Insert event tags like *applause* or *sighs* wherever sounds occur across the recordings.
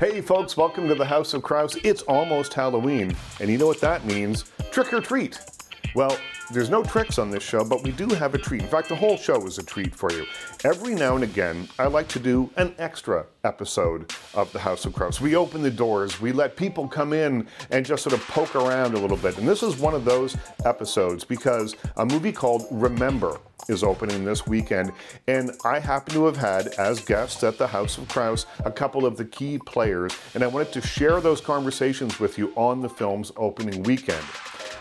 Hey, folks, welcome to the House of Kraus. It's almost Halloween, and you know what that means trick or treat. Well, there's no tricks on this show, but we do have a treat. In fact, the whole show is a treat for you. Every now and again, I like to do an extra episode of the House of Kraus. We open the doors, we let people come in and just sort of poke around a little bit. And this is one of those episodes because a movie called Remember is opening this weekend. And I happen to have had, as guests at the House of Kraus, a couple of the key players, and I wanted to share those conversations with you on the film's opening weekend.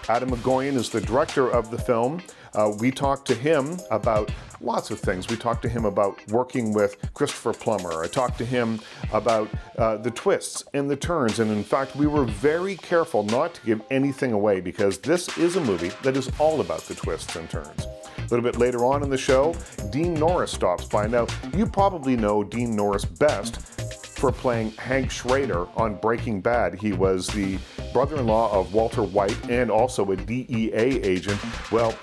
Atom Egoyan is the director of the film. Uh, we talked to him about lots of things. We talked to him about working with Christopher Plummer. I talked to him about uh, the twists and the turns. And in fact, we were very careful not to give anything away because this is a movie that is all about the twists and turns. A little bit later on in the show, Dean Norris stops by. Now, you probably know Dean Norris best for playing Hank Schrader on Breaking Bad. He was the brother in law of Walter White and also a DEA agent. Well,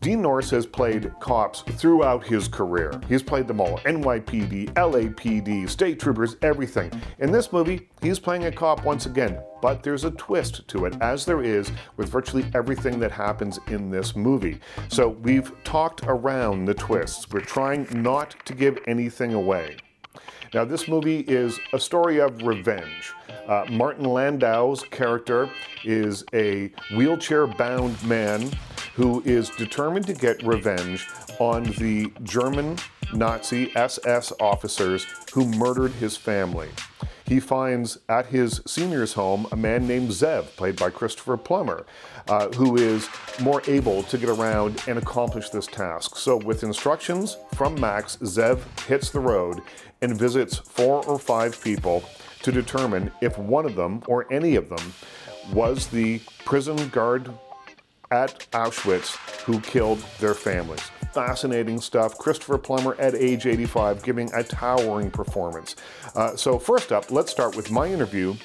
Dean Norris has played cops throughout his career. He's played them all NYPD, LAPD, state troopers, everything. In this movie, he's playing a cop once again, but there's a twist to it, as there is with virtually everything that happens in this movie. So we've talked around the twists. We're trying not to give anything away. Now, this movie is a story of revenge. Uh, Martin Landau's character is a wheelchair bound man who is determined to get revenge on the German Nazi SS officers who murdered his family. He finds at his senior's home a man named Zev, played by Christopher Plummer, uh, who is more able to get around and accomplish this task. So, with instructions from Max, Zev hits the road and visits four or five people to determine if one of them or any of them was the prison guard at Auschwitz who killed their families. Fascinating stuff. Christopher Plummer at age 85 giving a towering performance. Uh, so, first up, let's start with my interview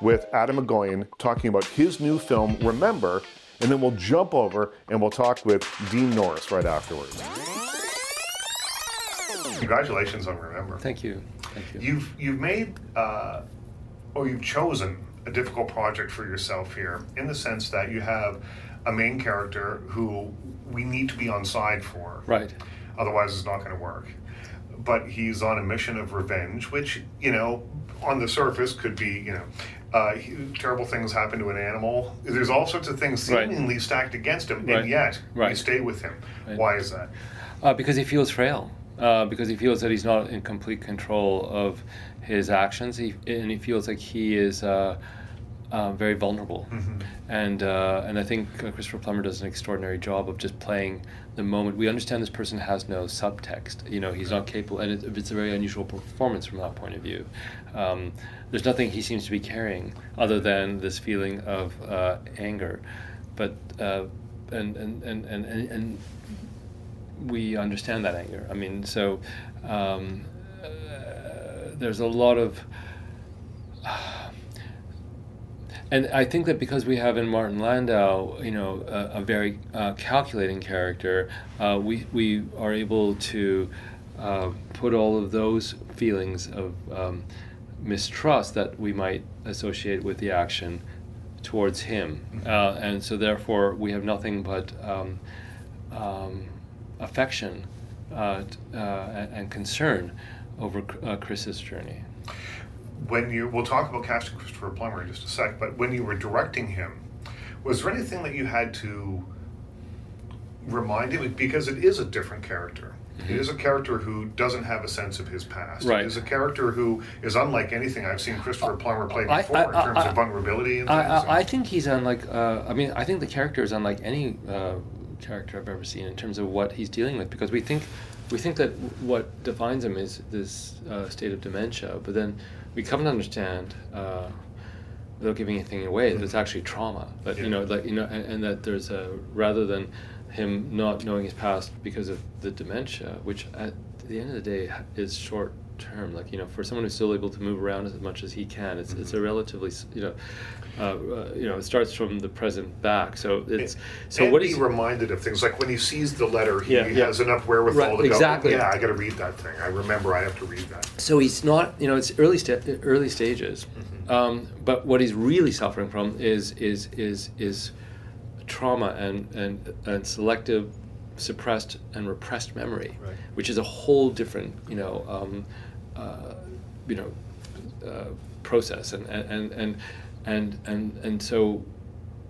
with Atom Egoyan talking about his new film, Remember, and then we'll jump over and we'll talk with Dean Norris right afterwards. Congratulations on Remember. Thank you. Thank you. You've you've made uh, or you've chosen a difficult project for yourself here in the sense that you have a main character who we need to be on side for. Right. Otherwise, it's not going to work. But he's on a mission of revenge, which you know, on the surface, could be you know, uh, he, terrible things happen to an animal. There's all sorts of things Right. seemingly stacked against him, Right. and yet you Right. stay with him. Right. Why is that? Uh, because he feels frail. Uh, because he feels that he's not in complete control of his actions. He, and he feels like he is uh, uh, very vulnerable. And uh, and I think uh, Christopher Plummer does an extraordinary job of just playing the moment. We understand this person has no subtext. You know, he's not capable, and it, it's a very unusual performance from that point of view. Um, there's nothing he seems to be carrying other than this feeling of uh, anger, but. Uh, and, and, and, and, and we understand that anger. I mean, so um, uh, there's a lot of, *sighs* and I think that because we have in Martin Landau, you know, a, a very uh, calculating character, uh, we we are able to uh, put all of those feelings of um, mistrust that we might associate with the action towards him, uh, and so therefore we have nothing but. Um, um, affection uh, uh, and, concern over uh, Chris's journey. when you we'll talk about casting Christopher Plummer in just a sec, but when you were directing him, was there anything that you had to remind him because it is a different character. It is a character who doesn't have a sense of his past. Right. It is a character who is unlike anything I've seen Christopher Plummer play I- before I- in terms I- of vulnerability and I, things. I, I think he's unlike. Uh, I mean, I think the character is unlike any uh, character I've ever seen in terms of what he's dealing with. Because we think, we think that what defines him is this uh, state of dementia, but then we come to understand. Uh, Without giving anything away, that it's actually trauma. But you know, like you know, and, and that there's a rather than him not knowing his past because of the dementia, which at the end of the day is short term. Like you know, for someone who's still able to move around as much as he can, it's it's a Mm-hmm. relatively you know, uh, uh, you know, it starts from the present back. So it's so and what he's reminded of things like when he sees the letter, he Yeah, yeah. has enough wherewithal Right, to exactly. go. Yeah, I got to read that thing. I remember I have to read that. so he's not you know it's early sta- early stages Mm-hmm. um, but what he's really suffering from is is is is trauma and and and selective suppressed and repressed memory Right. which is a whole different you know um, uh, you know uh, process and and and and and and so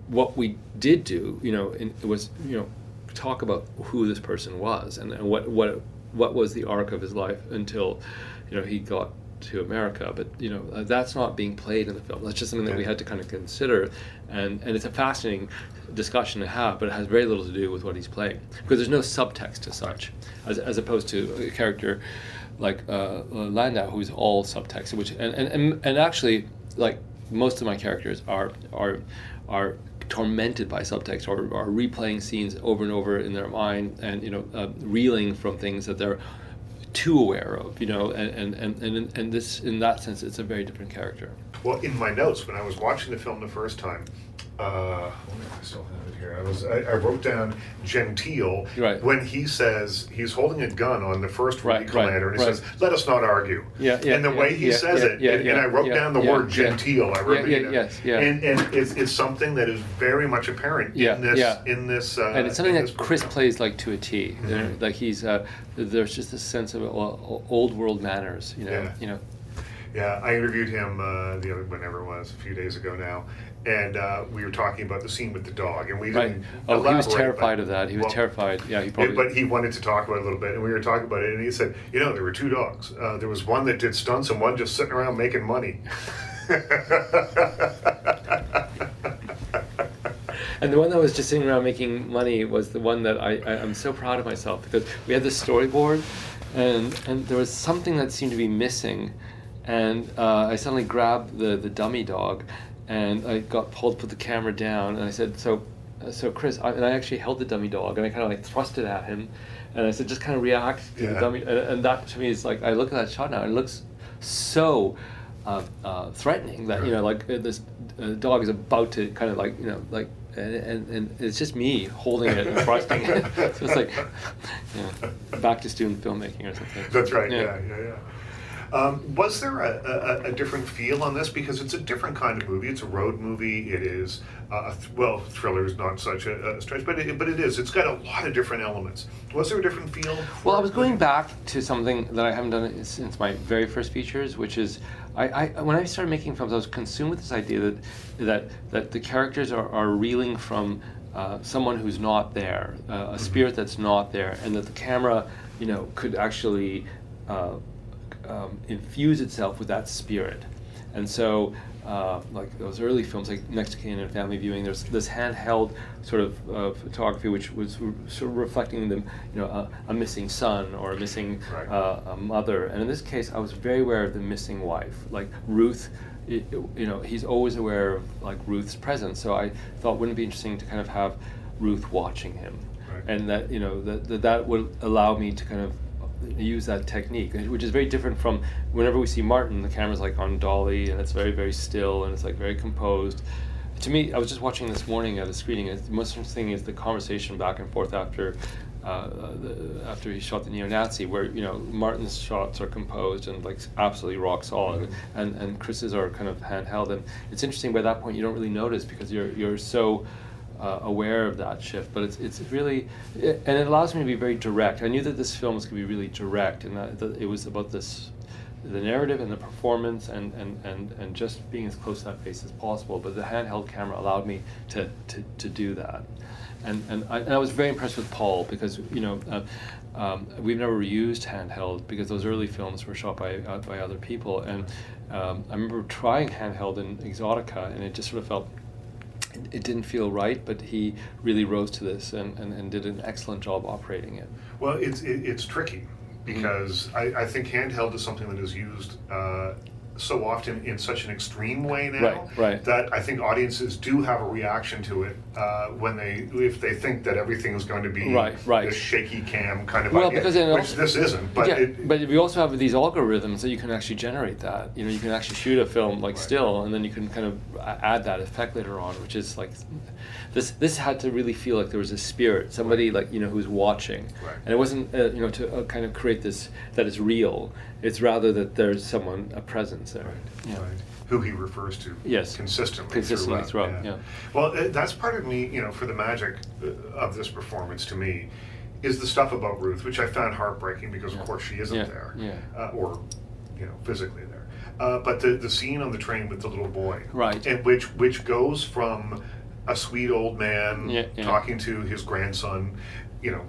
what we did do, you know, in, was you know talk about who this person was and, and what what what was the arc of his life until you know he got to America. But you know uh, that's not being played in the film. That's just something that we had to kind of consider, and and it's a fascinating discussion to have, but it has very little to do with what he's playing because there's no subtext as such, as, as opposed to a character like uh, Landau, who's all subtext, which and, and, and, actually like most of my characters are are are tormented by subtext or are replaying scenes over and over in their mind and you know uh, reeling from things that they're too aware of you know and and, and, and and this in that sense it's a very different character. Well, in my notes when I was watching the film the first time, uh, I still have it here. I was I, I wrote down genteel Right. when he says he's holding a gun on the first Right, Rudy right, and he right. says, "Let us not argue." Yeah, yeah, And the yeah, way he yeah, says yeah, it, yeah, and, yeah, and I wrote yeah, down the yeah, word yeah. genteel. I Yeah, wrote yeah, you yes, yeah. And and it's, it's something that is very much apparent Yeah, in this yeah. in this. Uh, and it's something that Chris film. plays like to a T. Mhm. Like he's uh, there's just this sense of old world manners, you know. Yeah. You know. Yeah, I interviewed him uh, the other whenever it was a few days ago now, and uh, we were talking about the scene with the dog, and we Right. didn't. Oh, he was terrified but- of that. He was well, terrified. Yeah, he Yeah, probably. but he wanted to talk about it a little bit, and we were talking about it, and he said, "You know, there were two dogs. Uh, there was one that did stunts, and one just sitting around making money." *laughs* And the one that was just sitting around making money was the one that I, I I'm so proud of myself because we had this storyboard, and and there was something that seemed to be missing, and uh, I suddenly grabbed the the dummy dog, and I got Paul to put the camera down, and I said so. uh, So Chris, I, and I actually held the dummy dog, and I kind of like thrust it at him, and I said, just kind of react to the dummy, and, and that to me is like I look at that shot now, and it looks so uh, uh, threatening that you know like uh, this uh, dog is about to kind of like you know like and, and, and it's just me holding it and *laughs* thrusting it so it's like *laughs* you know, back to student filmmaking or something That's right. Yeah, yeah, yeah. Um, was there a, a, a different feel on this because it's a different kind of movie? It's a road movie. It is uh, a th- well, thriller is not such a, a stretch, but it, but it is. It's got a lot of different elements. Was there a different feel? Well, I was going back to something that I haven't done since my very first features, which is I, I when I started making films, I was consumed with this idea that that that the characters are, are reeling from uh, someone who's not there, uh, a spirit that's not there, and that the camera, you know, could actually uh, um, infuse itself with that spirit. And so, uh, like those early films, like Next of Kin and Family Viewing, there's this handheld sort of uh, photography, which was re- sort of reflecting them, you know, a, a missing son or a missing Right. uh, a mother. And in this case, I was very aware of the missing wife, like Ruth. i you know, he's always aware of like Ruth's presence. So I thought, wouldn't it be interesting to kind of have Ruth watching him, Right. and that you know that that, that would allow me to kind of use that technique, which is very different from whenever we see Martin, the camera's like on dolly and it's very, very still and it's like very composed. To me, I was just watching this morning at a screening, and the most interesting thing is the conversation back and forth after. Uh, the, after he shot the neo-Nazi, where you know Martin's shots are composed and like absolutely rock solid, and and Chris's are kind of handheld, and it's interesting. By that point, you don't really notice because you're you're so uh, aware of that shift, but it's it's really, it, and it allows me to be very direct. I knew that this film was going to be really direct, and that, that it was about this, the narrative and the performance, and, and, and, and just being as close to that face as possible. But the handheld camera allowed me to, to, to do that, and and I, and I was very impressed with Paul because you know. Uh, um, we've never used handheld because those early films were shot by uh, by other people, and um, I remember trying handheld in Exotica, and it just sort of felt it, didn't feel right, but he really rose to this and, and, and did an excellent job operating it. Well, it's it, it's tricky Mm-hmm. because I, I think handheld is something that is used uh, so often in such an extreme way now Right, right. that I think audiences do have a reaction to it uh, when they if they think that everything is going to be Right, right. this shaky cam kind of Well, idea, because which also- this isn't. But yeah, it, but we also have these algorithms that you can actually generate that. You know, you can actually shoot a film like Right. still, and then you can kind of add that effect later on, which is like this. This had to really feel like there was a spirit, somebody like you know who's watching, Right. and it wasn't uh, you know to uh, kind of create this that is real. It's rather that there's someone a presence there. Yeah. Right. Who he refers to Yes. consistently, Consistently throughout, yeah. Well, uh, that's part of me, you know, for the magic uh, of this performance to me, is the stuff about Ruth, which I found heartbreaking because, Yeah. of course, she isn't Yeah, there, yeah. Uh, or, you know, physically there. Uh, but the the scene on the train with the little boy, Right. and which which goes from a sweet old man Yeah, yeah. talking to his grandson, you know.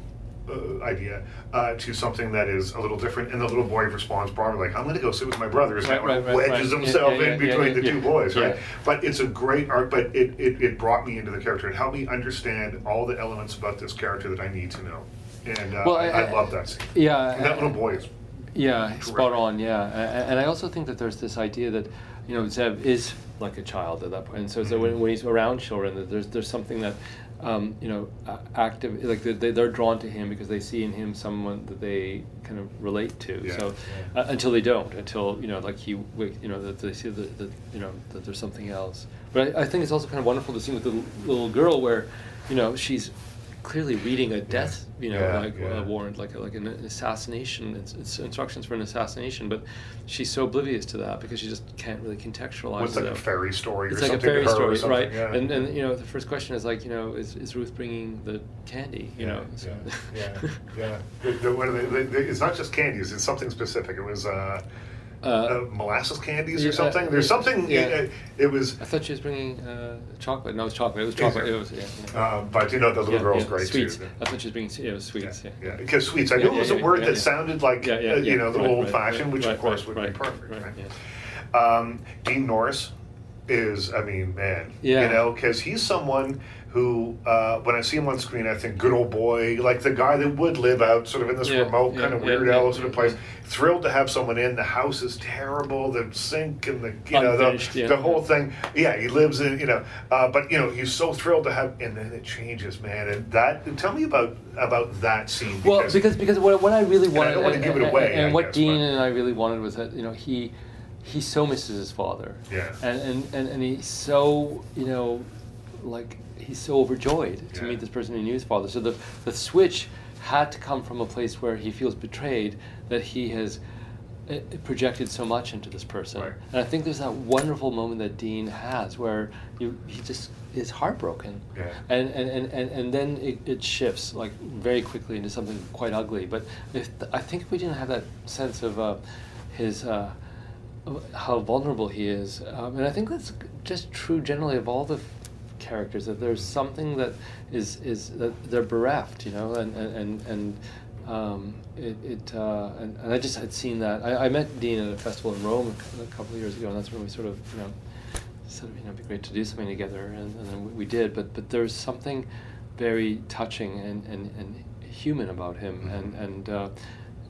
Uh, idea uh, to something that is a little different, and the little boy responds broadly like, "I'm going to go sit with my brothers," Right, right, and right, wedges. Himself yeah, yeah, in between yeah, the yeah. two boys, right? But it's a great art, but it, it, it brought me into the character. It helped me understand all the elements about this character that I need to know. And uh, Well, I, I- I, love that scene. Yeah, And that little boy is Yeah, spot on. Yeah, and I also think that there's this idea that you know Zev is like a child at that point, and so, so when, when he's around children, that there's there's something that um, you know active like they, they're drawn to him because they see in him someone that they kind of relate to. Yeah, So uh, until they don't, until you know like he wake- you know that they see that, that you know that there's something else. But I, I think it's also kind of wonderful to see with the l- little girl where you know she's clearly reading a death you know Yeah, like yeah. uh, warrant like a, like an assassination it's, it's instructions for an assassination but she's so oblivious to that because she just can't really contextualize what's like a fairy story it's or like a something fairy to story right Yeah. and and you know the first question is like you know is, is ruth bringing the candy you yeah, know so- yeah, *laughs* yeah, yeah. It's not just candies; it's something specific. It was uh, uh, uh, molasses candies or something. There's uh, something. yeah. It, it was, i thought she was bringing uh, chocolate no it was chocolate it was chocolate it? was yeah, yeah. uh, but you know, the little girl's great sweets. too. I thought she was bringing. It was sweets. Yeah. Yeah, because sweets. I knew it was a word that sounded like uh, you know the right, old right, fashioned, right, which of course would be perfect. right, Right, yeah. Um, Dean Norris is, I mean, man, Yeah. you know, because he's someone who, uh, when I see him on screen, I think good old boy, like the guy that would live out sort of in this Yeah, remote yeah, kind of yeah, weird yeah, sort of place. Thrilled to have someone in. The house is terrible. The sink and the you know the, the whole thing. Yeah, he lives in you know, uh, but you know he's so thrilled to have, and then it changes, man. And that tell me about about that scene. Well, because because what, what I really I wanted, don't wanna give it away, and, I what guess, Dean but- and I really wanted was that you know he he so misses his father, Yeah. and and and, and he's so you know like he's so overjoyed to Yeah. meet this person who knew his father. So the the switch had to come from a place where he feels betrayed that he has uh, projected so much into this person. Right. And I think there's that wonderful moment that Dean has where you, he just is heartbroken. Yeah. And, and, and, and, and then it, it shifts like very quickly into something quite ugly. But if I think if we didn't have that sense of uh, his uh, how vulnerable he is, um, and I think that's just true generally of all the characters that there's something that is is that they're bereft, you know, and and and. um, it, it uh, and, and I just had seen that. I, I met Dean at a festival in Rome a couple of years ago, and that's when we sort of, you know, said, you know, it'd be great to do something together, and, and then we- we did. But but there's something very touching and, and, and human about him, and and, uh,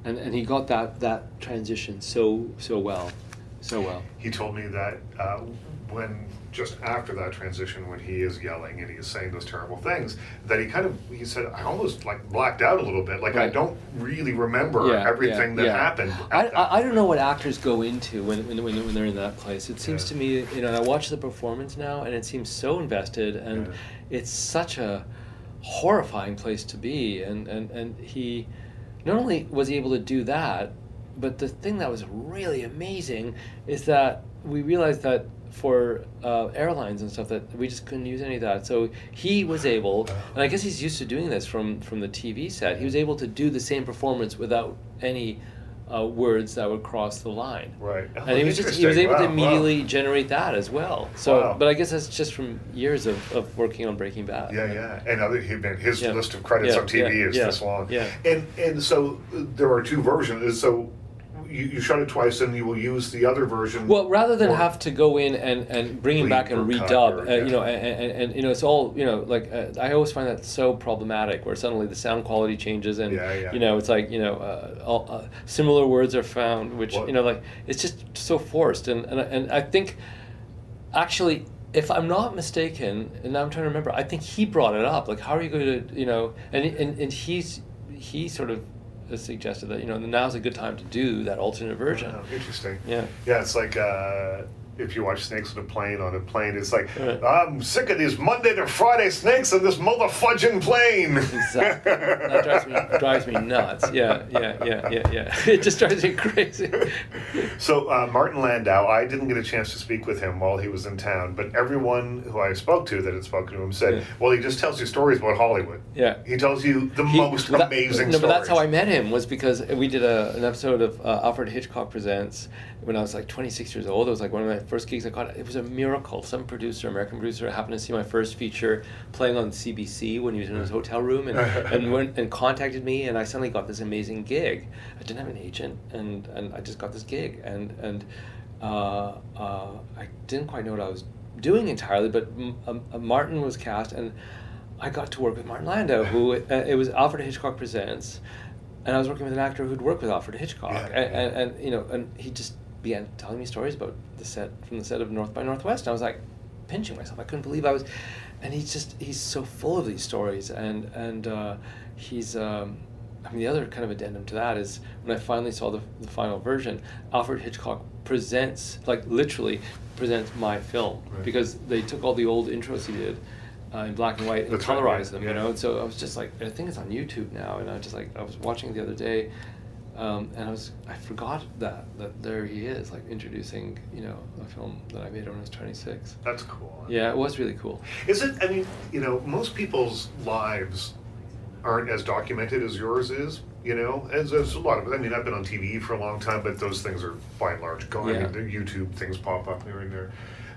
and and he got that that transition so so well, so well. he told me that uh, when just after that transition, when he is yelling and he is saying those terrible things, that he kind of he said I almost like blacked out a little bit, like I don't really remember Yeah, everything yeah, that yeah. happened. I, that I, I don't know what actors go into when, when, when, when they're in that place. It seems to me, you know, and I watch the performance now, and it seems so invested, and it's such a horrifying place to be. And, and, and he, not only was he able to do that, but the thing that was really amazing is that we realized that for uh, airlines and stuff that we just couldn't use any of that. So he was able, and I guess he's used to doing this from from the TV set. He was able to do the same performance without any uh, words that would cross the line. Right. Oh, and he was just he was able interesting. to Wow, wow. immediately generate that as well. So, Wow. but I guess that's just from years of, of working on Breaking Bad. Yeah, yeah, and other his Yeah. list of credits Yeah, on TV yeah, is this long. yeah. and and so there are two versions. So you, you shot it twice, and you will use the other version. Well, rather than have to go in and, and bring him Bleep back and redub, or- uh, yeah. you know, and, and, and you know, it's all you know, like uh, I always find that so problematic, where suddenly the sound quality changes, and Yeah, yeah. you know, it's like you know, uh, all, uh, similar words are found, which Well- you know, like it's just so forced, and and and I think, actually. If I'm not mistaken, and I'm trying to remember, I think he brought it up. Like, how are you going to, you know, and and, and he's he sort of suggested that you know now's a good time to do that alternate version. Oh, interesting. Yeah. Yeah, it's like uh, if you watch Snakes on a Plane on a plane, it's like, Right. I'm sick of these Monday to Friday snakes on this motherfudging plane. Exactly. That drives me *laughs* drives me nuts. Yeah, yeah, yeah, yeah, yeah. *laughs* It just drives me crazy. *laughs* So uh, Martin Landau, I didn't get a chance to speak with him while he was in town, but everyone who I spoke to that had spoken to him said, Yeah. "Well, he just tells you stories about Hollywood. Yeah. He tells you the He- most that- amazing No, stories." but that's how I met him. Was because we did a, an episode of uh, Alfred Hitchcock Presents when I was like 26 years old. It was like one of my first gigs I got. It was a miracle. Some producer, American producer, happened to see my first feature playing on CBC when he was in his hotel room, and *laughs* and went and contacted me, and I suddenly got this amazing gig. I didn't have an agent, and and I just got this gig, and and uh, uh, I didn't quite know what I was doing entirely, but M- um, uh, Martin was cast, and I got to work with Martin Landau, who *laughs* uh, it was Alfred Hitchcock Presents, and I was working with an actor who'd worked with Alfred Hitchcock, Yeah, and, yeah. and, and you know, and he just began telling me stories about the set from the set of North by Northwest, and I was like pinching myself. I couldn't believe I was, and he's just he's so full of these stories, and and uh, he's. Um, I mean, the other kind of addendum to that is when I finally saw the, the final version, Alfred Hitchcock presents, like literally presents my film Right. because they took all the old intros he did uh, in black and white and That's right, colorized yeah, them, you know. And so I was just like, I think it's on YouTube now, and I was just like, I was watching it the other day, um, and I was, I forgot that that there he is, like introducing, you know, a film that I made when I was twenty six. That's cool. Yeah, it was really cool. Is it? I mean, you know, most people's lives aren't as documented as yours is. You know, as there's a lot of. I mean, I've been on TV for a long time, but those things are by and large gone. I Yeah. mean, the YouTube things pop up here and there.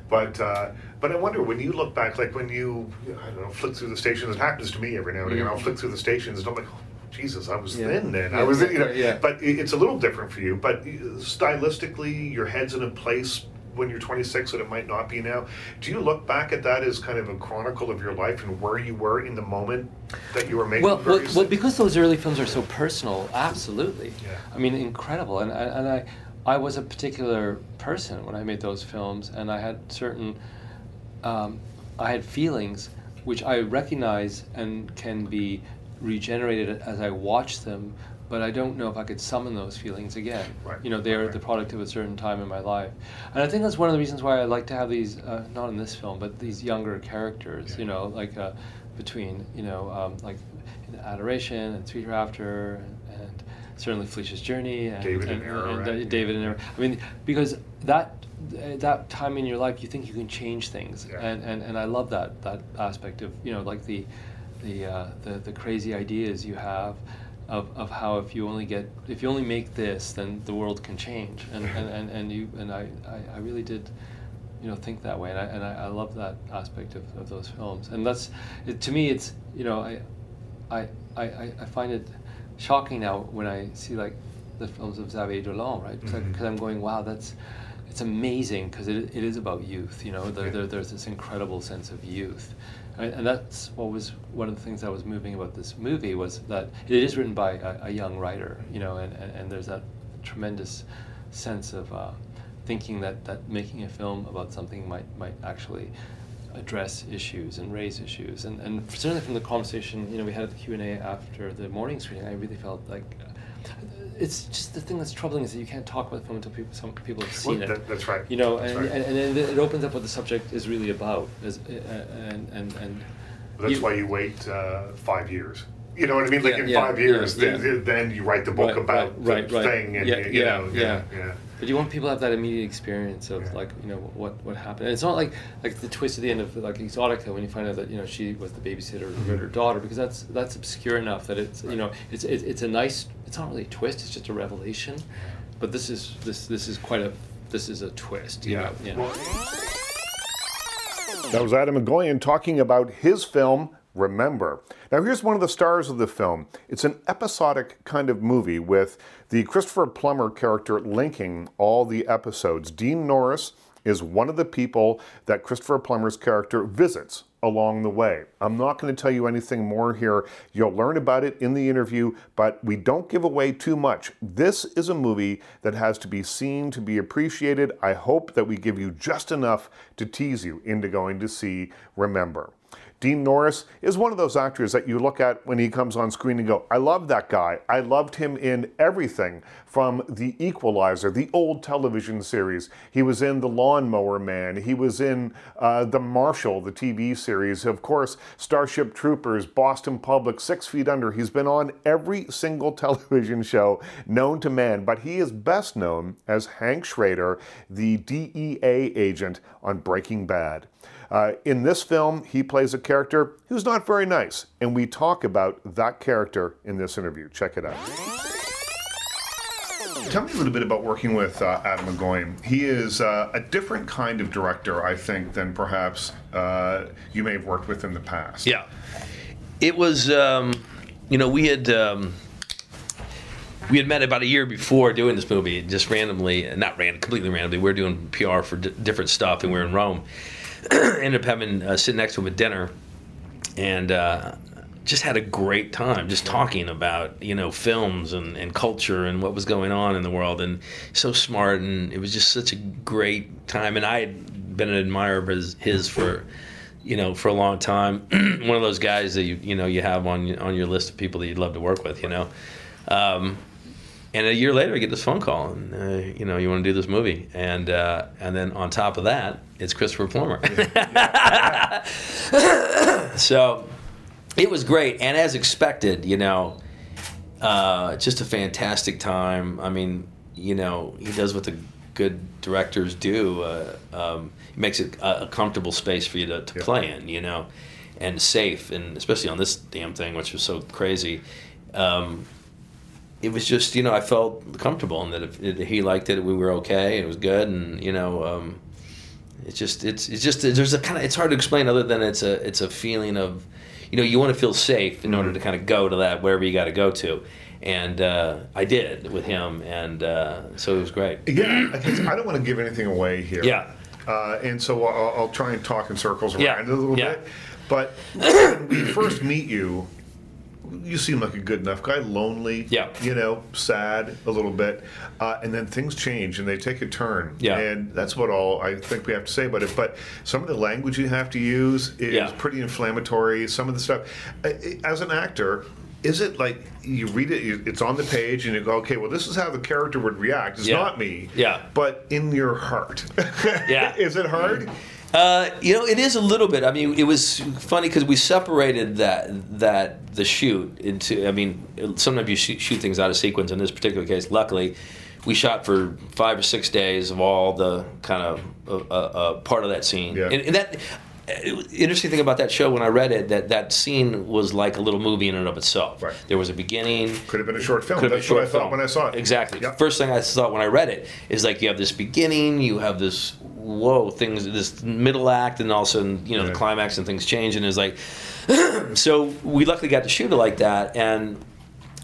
But uh, but I wonder when you look back, like when you I don't know, flick through the stations. It happens to me every now and again. Mhm. I'll flick through the stations, and I'm like. Oh, Jesus, I was Yeah. thin then. I Yeah, was, you know. yeah. But it's a little different for you. But stylistically, your head's in a place when you're 26 that it might not be now. Do you look back at that as kind of a chronicle of your life and where you were in the moment that you were making Well, well, well, because those early films are so personal, absolutely. Yeah. I mean, incredible. And, and and I, I was a particular person when I made those films, and I had certain, um, I had feelings which I recognize and can be regenerated as I watch them, but I don't know if I could summon those feelings again. Right, You know, they are right. the product of a certain time in my life. And I think that's one of the reasons why I like to have these, uh, not in this film, but these younger characters, Yeah. you know, like uh, between, you know, um, like in Adoration and Sweet Hereafter and, and certainly Felicia's Journey and, David and, and Era, and, uh, right? David and Era. I mean, because that that time in your life, you think you can change things, Yeah. and, and, and I love that that aspect of you know like the the uh, the, the crazy ideas you have. Of, of how if you only get if you only make this then the world can change. And, and, and, and you and I, I, I really did you know think that way. And I, and I, I love that aspect of, of those films. And that's it, to me it's you know I, I, I, I- find it shocking now when I see like the films of Xavier Dolan right? Because Mhm. I'm going wow that's it's amazing because it, it is about youth you know? There, there, there's this incredible sense of youth and, that's what was one of the things that was moving about this movie was that it is written by a, a young writer you know and, and, and there's that tremendous sense of uh, thinking that, that making a film about something might might actually address issues and raise issues. And, and certainly from the conversation you know we had at the Q&A after the morning screening I really felt like it's just the thing that's troubling is that you can't talk about the film until people some people have seen Well, it that's right. you know and, right. and, and then it opens up what the subject is really about is, uh, and and and That's you- why you wait uh, five years. You know what I mean? Like Yeah, in yeah, five years, yeah, then, then you write the book Right, about right, the right, thing, and Yeah, you, know, yeah. yeah. But you want people to have that immediate experience of like you know what what happened. And it's not like like the twist at the end of like Exotica when you find out that you know she was the babysitter of Mm-hmm. her daughter because that's that's obscure enough that it's you know it's it's, it's a nice it's not really a twist it's just a revelation, but this is this this is quite a this is a twist. You Yeah. Know? yeah. Well- That was Atom Egoyan talking about his film, Remember. Now, here's one of the stars of the film. It's an episodic kind of movie with the Christopher Plummer character linking all the episodes. Dean Norris is one of the people that Christopher Plummer's character visits along the way. I'm not going to tell you anything more here. You'll learn about it in the interview, but we don't give away too much. This is a movie that has to be seen to be appreciated. I hope that we give you just enough to tease you into going to see Remember. Dean Norris is one of those actors that you look at when he comes on screen and go, I love that guy. I loved him in everything from The Equalizer, the old television series. He was in The Lawnmower Man. He was in uh, The Marshal, the TV series. Of course, Starship Troopers, Boston Public, Six Feet Under. He's been on every single *laughs* television show known to man, but he is best known as Hank Schrader, the DEA agent on Breaking Bad. Uh, in this film, he plays a character who's not very nice, and we talk about that character in this interview. Check it out. Tell me a little bit about working with uh, Atom Egoyan. He is uh, a different kind of director, I think, than perhaps uh, you may have worked with in the past. Yeah, it was. Um, you know, we had. Um, we had met about a year before doing this movie, just randomly, not random, completely randomly. We were doing PR for d- different stuff, and we were in Rome, *clears throat* ended up having uh, sitting next to him at dinner, and uh, just had a great time just talking about you know films and, and culture and what was going on in the world and so smart and it was just such a great time and I had been an admirer of his, his for you know for a long time. *clears throat* One of those guys that you you know you have on on your list of people that you'd love to work with you know. Um, and a year later, I get this phone call, and uh, you know, you want to do this movie, and uh, and then on top of that, it's Christopher Plummer. *laughs* so it was great, and as expected, you know, uh, just a fantastic time. I mean, you know, he does what the good directors do. Uh, um, he makes it a, a, comfortable space for you to, to play in, you know, and safe, and especially on this damn thing, which was so crazy. Um, it was just you know I felt comfortable and that if, if, he liked it, we were okay. It was good, and you know, um, it's just it's it's just there's a kind of it's hard to explain other than it's a it's a feeling of you know you want to feel safe in order to kind of go to that wherever you got to go to. And uh, I did with him, and uh, so it was great. Yeah, I don't want to give anything away here. Yeah, uh, and so I'll, I'll, try and talk in circles around yeah. it a little yeah. bit. But when we first meet you, you seem like a good enough guy, lonely, yeah. you know, sad a little bit, uh, and then things change and they take a turn, yeah. and that's what all I think we have to say about it. But some of the language you have to use is yeah. pretty inflammatory. Some of the stuff, as an actor, is it like you read it, it's on the page, and you go, okay, well, this is how the character would react. It's yeah. not me, yeah, but in your heart, yeah, *laughs* is it hard? Uh, you know, it is a little bit. I mean, it was funny because we separated that that the shoot into. I mean, sometimes you shoot, shoot things out of sequence. In this particular case, luckily, we shot for five or six days of all the kind of uh, uh, part of that scene. Yeah. And, and that Uh, interesting thing about that show when I read it that that scene was like a little movie in and of itself. Right. There was a beginning. Could have been a short film. Could have That's been a what short I thought film. when I saw it. Exactly. Yep. First thing I thought when I read it is like you have this beginning, you have this whoa things, this middle act, and all of a sudden you know Yeah. the climax and things change, and it's like. *clears throat* so we luckily got to shoot it like that, and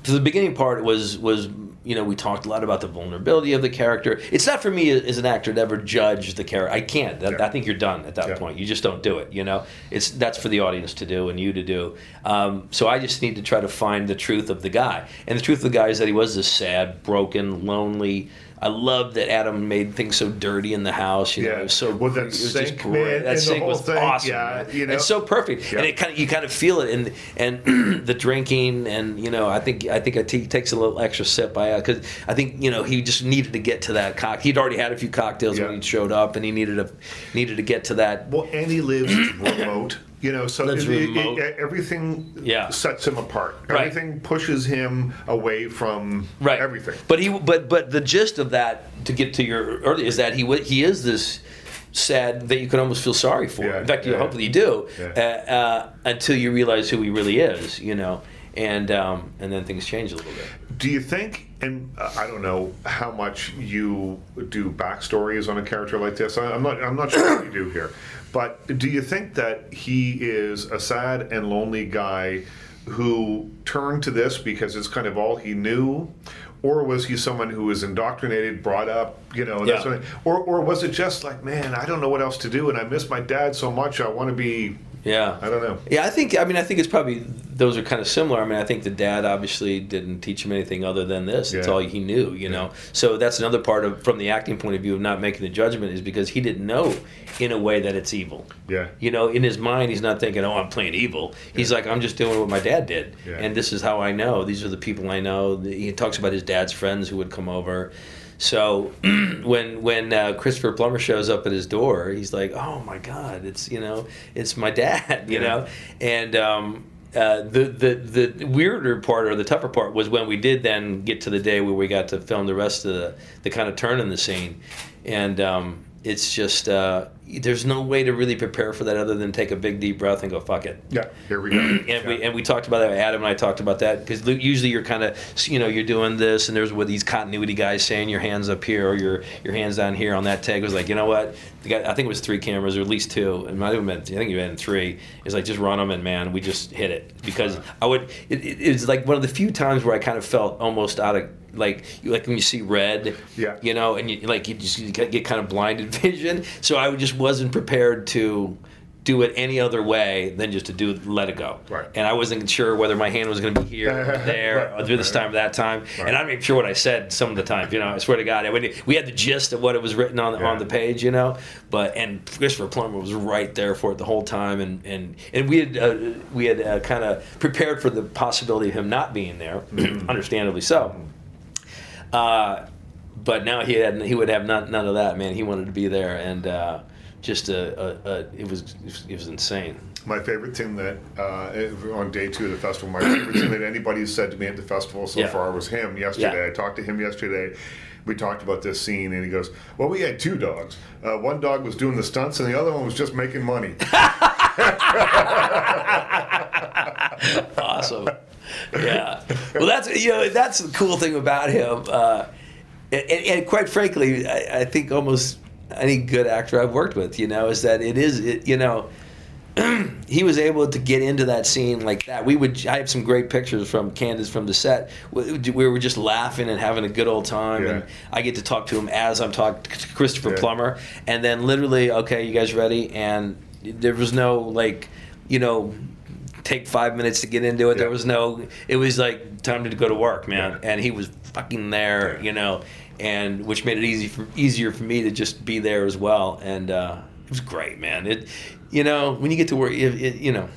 so the beginning part was was you know we talked a lot about the vulnerability of the character. It's not for me as an actor to ever judge the character. I can't. That, Yeah. I think you're done at that Yeah. point. You just don't do it. You know, it's that's for the audience to do and you to do. Um, so I just need to try to find the truth of the guy, and the truth of the guy is that he was this sad, broken, lonely. I love that Atom made things so dirty in the house. You know, Yeah. it was so With that it was sink, just great. that sink was thing, awesome. yeah, you know. It's so perfect, Yeah. and it kind of you kind of feel it, and and *clears throat* the drinking, and you know, I think I think he takes a little extra sip by because uh, I think you know he just needed to get to that cock. He'd already had a few cocktails Yeah. when he showed up, and he needed to needed to get to that. Well, and he lives remote. You know, so it- it- it- everything Yeah. sets him apart. Right. Everything pushes him away from right. everything. But he, but but the gist of that to get to your earlier is that he he is this sad that you can almost feel sorry for. Yeah, In fact, you yeah. hopefully you do Yeah. uh, uh, until you realize who he really is. You know, and um, and then things change a little bit. Do you think, and uh, I don't know how much you do backstories on a character like this. I- I'm not. I'm not sure what you do here, but do you think that he is a sad and lonely guy who turned to this because it's kind of all he knew? Or was he someone who was indoctrinated, brought up, you know, Yeah. or, or was it just like, man, I don't know what else to do and I miss my dad so much, I want to be, Yeah. I don't know. Yeah, I think. I mean, I think it's probably those are kind of similar. I mean, I think the dad obviously didn't teach him anything other than this. It's Yeah. all he knew, you know. So that's another part of from the acting point of view of not making the judgment is because he didn't know in a way that it's evil. Yeah. You know, in his mind, he's not thinking, "Oh, I'm playing evil." He's like, "I'm just doing what my dad did, Yeah. and this is how I know. These are the people I know." He talks about his dad's friends who would come over. So *clears throat* when when uh, Christopher Plummer shows up at his door, he's like, "Oh my God, it's you know, it's my dad," *laughs* you Yeah. know, and. Um, uh, the, the the weirder part or the tougher part was when we did then get to the day where we got to film the rest of the, the kind of turn in the scene, and um, it's just uh, there's no way to really prepare for that other than take a big deep breath and go fuck it. Yeah, here we go. *clears throat* And we and we talked about that. Atom and I talked about that because usually you're kind of you know you're doing this and there's what these continuity guys saying your hands up here or your your hands down here on that tag. It was like you know what the guy, I think it was three cameras or at least two. It might have been I think you had three. It's like just run them and man we just hit it because I would it, it, it's like one of the few times where I kind of felt almost out of like like when you see red Yeah. you know and you like you just you get kind of blinded *laughs* vision so I just wasn't prepared to do it any other way than just to do let it go Right. and I wasn't sure whether my hand was going to be here *laughs* or there Right. or this time or that time Right. and I'm not even sure what I said some of the times you know I swear to God we had the gist of what it was written on Yeah. on the page you know but and Christopher Plummer was right there for it the whole time and and and we had uh, we had uh, kind of prepared for the possibility of him not being there *clears throat* understandably so uh, but now he had he would have none, none of that man he wanted to be there and uh, just a, a, a it was it was insane My favorite thing that uh, on day two of the festival, my favorite thing that anybody said to me at the festival so Yeah. far was him yesterday. Yeah. I talked to him yesterday. We talked about this scene, and he goes, "Well, we had two dogs. Uh, one dog was doing the stunts, and the other one was just making money." *laughs* awesome. *laughs* Yeah. Well, that's you know that's the cool thing about him. Uh, and, and quite frankly, I, I think almost any good actor I've worked with, you know, is that it is it, you know. *clears throat* he was able to get into that scene like that. We would. I have some great pictures from Candace from the set. We we were just laughing and having a good old time, Yeah. and I get to talk to him as I'm talking to Christopher Yeah. Plummer, and then literally, okay, you guys ready? And there was no like, you know, take five minutes to get into it. There was no. It was like time to go to work, man. Yeah. And he was fucking there, Yeah. you know, and which made it easy for easier for me to just be there as well. And uh, it was great, man. It, you know, when you get to work, it, it, you know.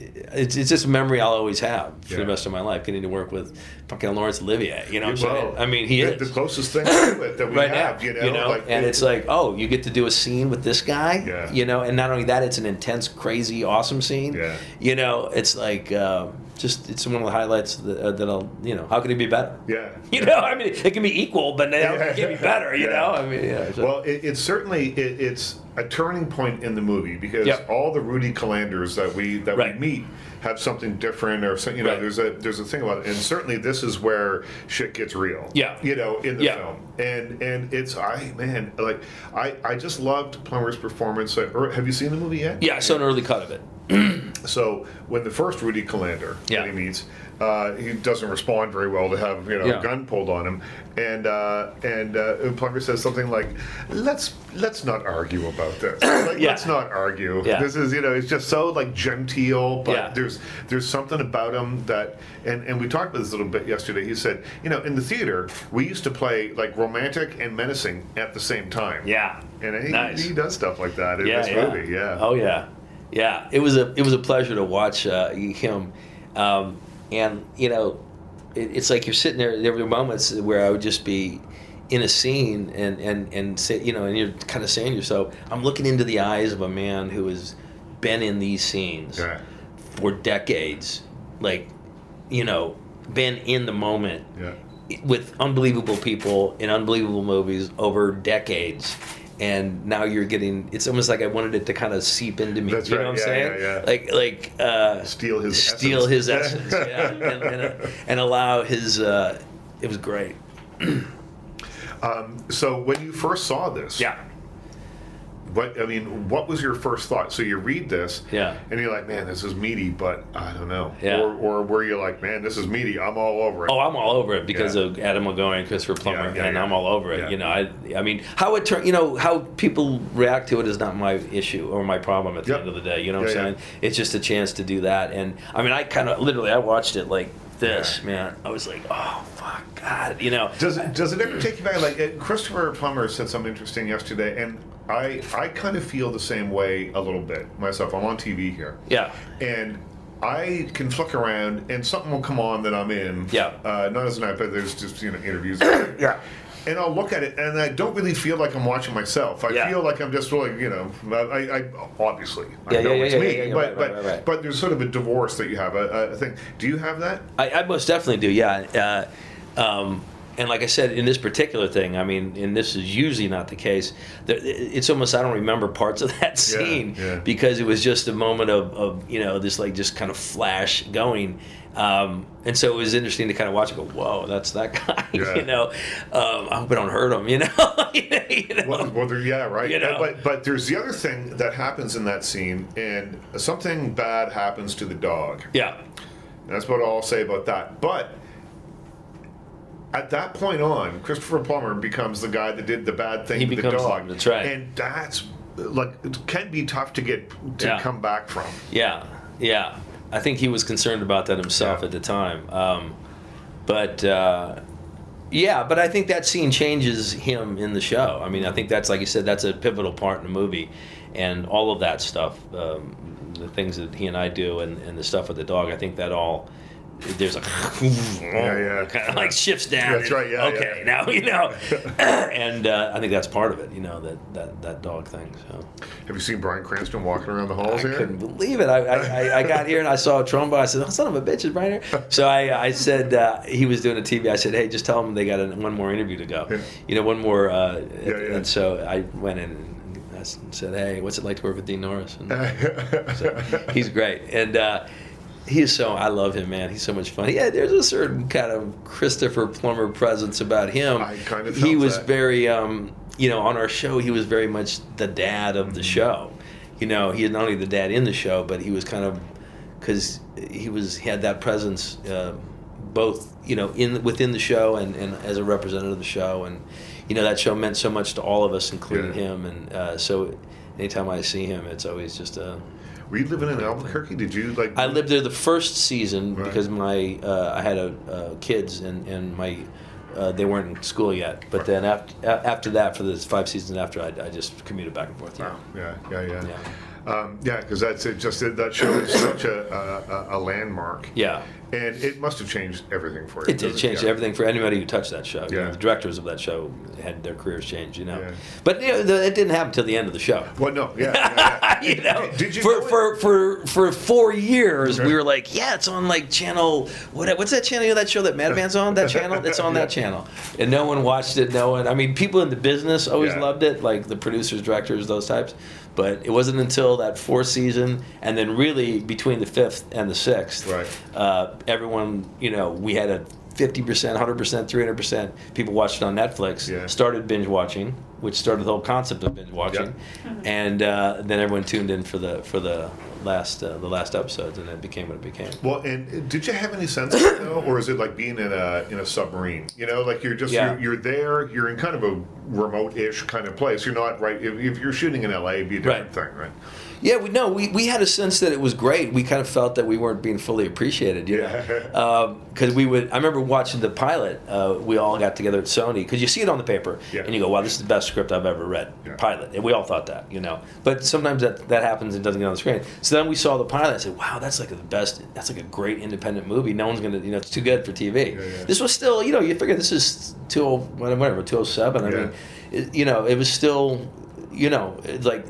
It's, it's just a memory I'll always have for Yeah. the rest of my life, getting to work with fucking Laurence Olivier. You know what I'm Well, saying? I mean, he the, is the closest thing to *coughs* it that we right have, now, you know, like and it- it's like, oh, you get to do a scene with this guy, Yeah. you know, and not only that, it's an intense, crazy, awesome scene. Yeah. You know, it's like um, just it's one of the highlights that, uh, that I'll, you know, how could it be better? yeah, *laughs* You yeah. know, I mean, it can be equal, but now it can be better. You Yeah. know, I mean, yeah. so- Well, it, it's certainly it, it's a turning point in the movie because Yep. all the Rudy Kurlanders that we that Right. we meet have something different or something. you know Right. there's a there's a thing about it and certainly this is where shit gets real Yeah. you know in the Yeah. film and and it's I man like I I just loved Plummer's performance Uh, have you seen the movie yet yeah, I saw an early cut of it. *clears throat* so when the first Rudy Kurlander Yeah. he meets, uh, he doesn't respond very well to have you know Yeah. a gun pulled on him, and uh, and uh, says something like, "Let's let's not argue about this. *coughs* Like, Yeah. Let's not argue. Yeah. This is you know it's just so like genteel, but there's there's something about him that and and we talked about this a little bit yesterday. He said, you know, in the theater we used to play like romantic and menacing at the same time. Yeah, And he, Nice. he does stuff like that in this movie. Yeah. Oh yeah, yeah. It was a it was a pleasure to watch uh, him, um, and you know, it, it's like you're sitting there. There were moments where I would just be in a scene and and and say, you know, and you're kind of saying to yourself, I'm looking into the eyes of a man who has been in these scenes Yeah. for decades, like, you know, been in the moment Yeah. with unbelievable people in unbelievable movies over decades. And now you're getting. It's almost like I wanted it to kind of seep into me. That's you know right, what I'm yeah, saying? yeah, yeah. Like, like uh, Steal his steal essence. his *laughs* essence, yeah, and, and, uh, and allow his. Uh, it was great. *clears throat* So when you first saw this, Yeah. What I mean, what was your first thought? So you read this, Yeah. and you're like, man, this is meaty, but I don't know. Yeah. Or, or were you like, man, this is meaty, I'm all over it. Oh, I'm all over it because Yeah. of Adam Montgomery and Christopher Plummer, Yeah, yeah, and. I'm all over it. You know, I, I mean, how it turn, you know, how people react to it is not my issue or my problem at the Yep. end of the day. You know what I'm saying? It's just a chance to do that, and I mean, I kind of literally, I watched it like this, man. I was like, oh fuck, God, you know. Does it does it ever take you back? Like Christopher Plummer said something interesting yesterday, and I I kind of feel the same way a little bit myself. I'm on TV here, Yeah, and I can flick around, and something will come on that I'm in. Yeah. Uh, not as an iPad. There's just you know interviews. *coughs* yeah. And I'll look at it, and I don't really feel like I'm watching myself. I Yeah. feel like I'm just really, you know, I, I obviously I Yeah, know yeah, it's yeah, me, yeah, yeah, but right, but right, right. but there's sort of a divorce that you have. I, I think. Do you have that? I, I most definitely do. Yeah. Uh, um, and like I said, in this particular thing, I mean, and this is usually not the case. It's almost I don't remember parts of *laughs* that scene yeah. because it was just a moment of, of you know this like just kind of flash going. Um, and so it was interesting to kind of watch and go, whoa, that's that *laughs* guy. *laughs* Yeah. you know, um, I hope I don't hurt him. You know, you know? Well, well yeah, right. You know? But but there's the other thing that happens in that scene, and something bad happens to the dog. yeah, And that's what I'll say about that. But at that point on, Christopher Plummer becomes the guy that did the bad thing He to the dog. that's right. And that's like it can be tough to get to Yeah. come back from. Yeah, yeah. I think he was concerned about that himself Yeah. at the time. Um, but uh, yeah, but I think that scene changes him in the show. I mean, I think that's like you said, that's a pivotal part in the movie, and all of that stuff, um, the things that he and I do, and, and the stuff with the dog. I think that all. There's a yeah. *laughs* kind of like shifts down. That's right, yeah, Okay, yeah. now you know, *laughs* and uh, I think that's part of it. You know that that that dog thing. So. Have you seen Bryan Cranston walking around the halls I here? I couldn't believe it. I, I, I- got here and I saw a Trumbo. I said, oh, son of a bitch, is Bryan here? So I, I said, uh, he was doing a TV. I said, hey, just tell him they got a, one more interview to go. Yeah. You know, one more. Uh, yeah. And so I went in and s- said, hey, what's it like to work with Dean Norris? And *laughs* so he's great. And uh, he's so, I love him, man. He's so much fun. Yeah, there's a certain kind of Christopher Plummer presence about him. I kind of He was that. very, um, you know, on our show, he was very much the dad of the show. You know, he is not only the dad in the show, but he was kind of because he was he had that presence uh, both you know in within the show and, and as a representative of the show, and you know that show meant so much to all of us, including Yeah. him. And uh, so, anytime I see him, it's always just a. Were you living in Albuquerque? Did you like? I lived there the first season Right. because my uh, I had a, uh, kids and and my uh, they weren't in school yet. But then after after that, for the five seasons after, I, I just commuted back and forth. Yeah. Yeah, yeah, yeah. Yeah. Um, yeah, because that's it. Just that- show is *coughs* such a, a, a landmark. Yeah. And it must have changed everything for you. It did change Yeah. everything for anybody who touched that show. You know, Yeah. the directors of that show had their careers changed, you know. Yeah. But you know, the, it didn't happen until the end of the show. Well, no, yeah. yeah, *laughs* yeah. you know, Did, you for, know for, for for four years, Okay. we were like, yeah, it's on like channel. What, what's that channel? You know that show that Mad Men's on? That channel? It's on that *laughs* channel. And no one watched it. No one. I mean, people in the business always Yeah. loved it, like the producers, directors, those types. But it wasn't until that fourth season, and then really between the fifth and the sixth, Right. uh, everyone, you know, we had a 50%, 100%, 300% people watched it on Netflix, Yeah. started binge watching, which started the whole concept of binge watching. And uh, then everyone tuned in for the for the last uh, the last episodes, and it became what it became. Well, and did you have any sense of it though, or is it like being in a in a submarine? You know, like you're just Yeah. you're, you're there, you're in kind of a remote-ish kind of place. You're not right. If, if you're shooting in LA, it'd be a different thing, right? Yeah, we no, we, we had a sense that it was great. We kind of felt that we weren't being fully appreciated, you know, because *laughs* we would. I remember watching the pilot. Uh, we all got together at Sony because you see it on the paper Yeah. and you go, "Wow, this is the best script I've ever read." Yeah. Pilot, and we all thought that, you know. But sometimes that that happens and doesn't get on the screen. So then we saw the pilot and said, "Wow, that's like the best. That's like a great independent movie. No one's gonna, you know, it's too good for TV." Yeah, yeah. This was still, you know, you figure this is two oh whatever two oh seven. I Yeah. mean, it, you know, it was still, you know, it's like.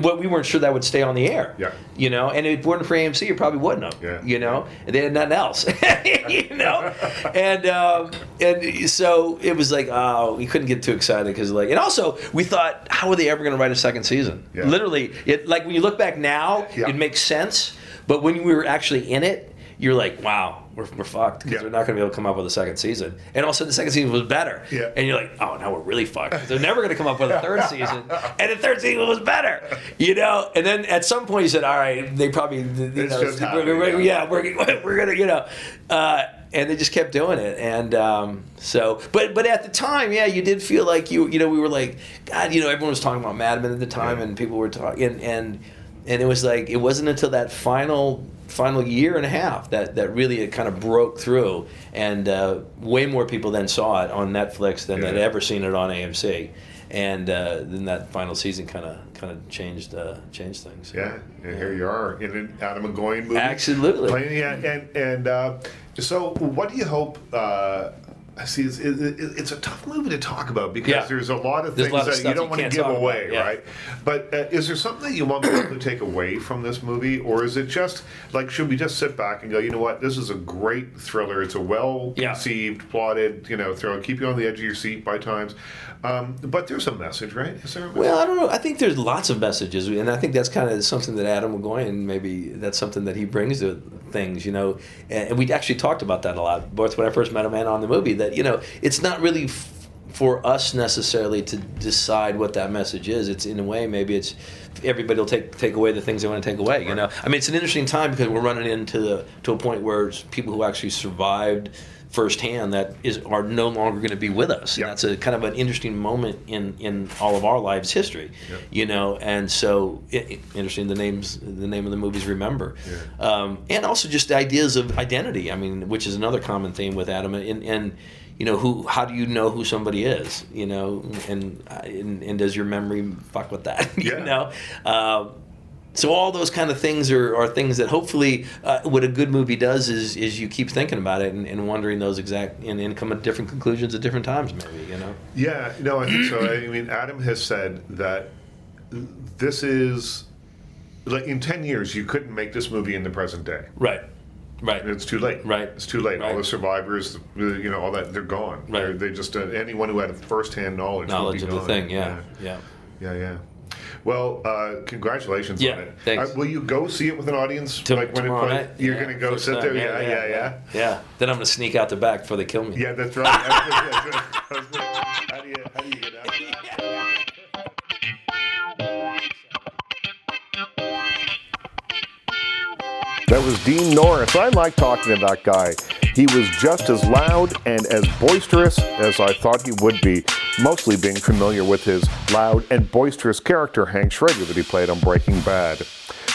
What we weren't sure that would stay on the air. Yeah. You know, and if it weren't for AMC, it probably wouldn't have. Yeah. You know, and they had nothing else. *laughs* you know, *laughs* and um, and so it was like, oh, we couldn't get too excited because like, and also we thought, how are they ever going to write a second season? Yeah. Literally, it like when you look back now, Yeah. it makes sense, but when we were actually in it, you're like, wow, we're, we're fucked because Yeah. they're not going to be able to come up with a second season. And all of a sudden, the second season was better. Yeah. And you're like, oh, now we're really fucked. They're never going to come up with a third *laughs* season, and the third season was better. You know. And then at some point, you said, all right, they probably, you know, we're, we're, yeah, we're, *laughs* we're gonna, you know. Uh, and they just kept doing it, and um, so, but but at the time, yeah, you did feel like you, you know, we were like, God, you know, everyone was talking about Mad Men at the time, and people were talking, and, and and it was like it wasn't until that final final year and a half that that really it kind of broke through, and uh, way more people then saw it on Netflix than had Yeah. ever seen it on AMC, and uh, then that final season kind of kind of changed uh, changed things. Yeah, and here you are in an Atom Egoyan movie. Absolutely. Playing, yeah, and and uh, so what do you hope? I see, it's, it, it- it's a tough movie to talk about because Yeah. there's a lot of There's things lot of that you don't you want to give talk about, away, yeah. right? But uh, is there something that you want people to take away from this movie, or is it just like should we just sit back and go, you know what, this is a great thriller. It's a well Yeah. conceived, plotted, you know, thriller. keep you on the edge of your seat by times. Um, but there's a message, right? Is there? A message? Well, I don't know. I think there's lots of messages, and I think that's kind of something that Atom Egoyan maybe that's something that he brings to things, you know. And we actually talked about that a lot, both when I first met him and on the movie. That you know, it's not really for us necessarily to decide what that message is. It's in a way maybe it's everybody will take take away the things they want to take away. You know, I mean, it's an interesting time because we're running into the to a point where it's people who actually survived firsthand that is are no longer going to be with us. And that's a kind of an interesting moment in in all of our lives history. Yeah. You know, and so i i- interesting. The names, the name of the movies, remember, Yeah. um, and also just ideas of identity. I mean, which is another common theme with Atom. And and you know, who? How do you know who somebody is? You know, and and, and does your memory fuck with that? *laughs* Yeah. you know. Uh, so all those kind of things are, are things that hopefully uh, what a good movie does is is you keep thinking about it and, and wondering those exact and, and come at different conclusions at different times maybe you know Yeah, no, I think so. I mean, Atom has said that this is like in ten years you couldn't make this movie in the present day. right right It's too late. Right. It's too late. All the survivors, you know, all that they're gone. Right. They're, they just uh, anyone who had a first-hand knowledge would knowledge be of the gone. thing yeah yeah, yeah, yeah. yeah. Well, uh, congratulations Yeah, on it. thanks. Uh, will you go see it with an audience? Like when tomorrow play- night You're Yeah, going to go sit time. there. Yeah, yeah, yeah. yeah then I'm gonna sneak out the back before they kill me Yeah, that's right. *laughs* how do you how do you get out? Was Dean Norris. I like talking to that guy. He was just as loud and as boisterous as I thought he would be, mostly being familiar with his loud and boisterous character, Hank Schrader, that he played on Breaking Bad.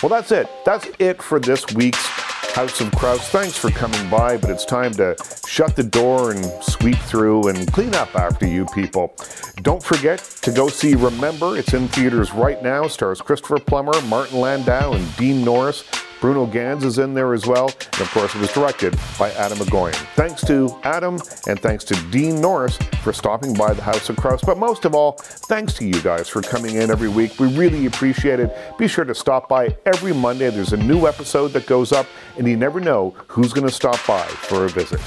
Well, that's it. That's it for this week's House of Kraus. Thanks for coming by, but it's time to shut the door and sweep through and clean up after you people. Don't forget to go see Remember. It's in theaters right now. Stars Christopher Plummer, Martin Landau, and Dean Norris. Bruno Ganz is in there as well. And of course, it was directed by Atom Egoyan. Thanks to Atom and thanks to Dean Norris for stopping by the House of Kraus. But most of all, thanks to you guys for coming in every week. We really appreciate it. Be sure to stop by every Monday. There's a new episode that goes up, and you never know who's going to stop by for a visit.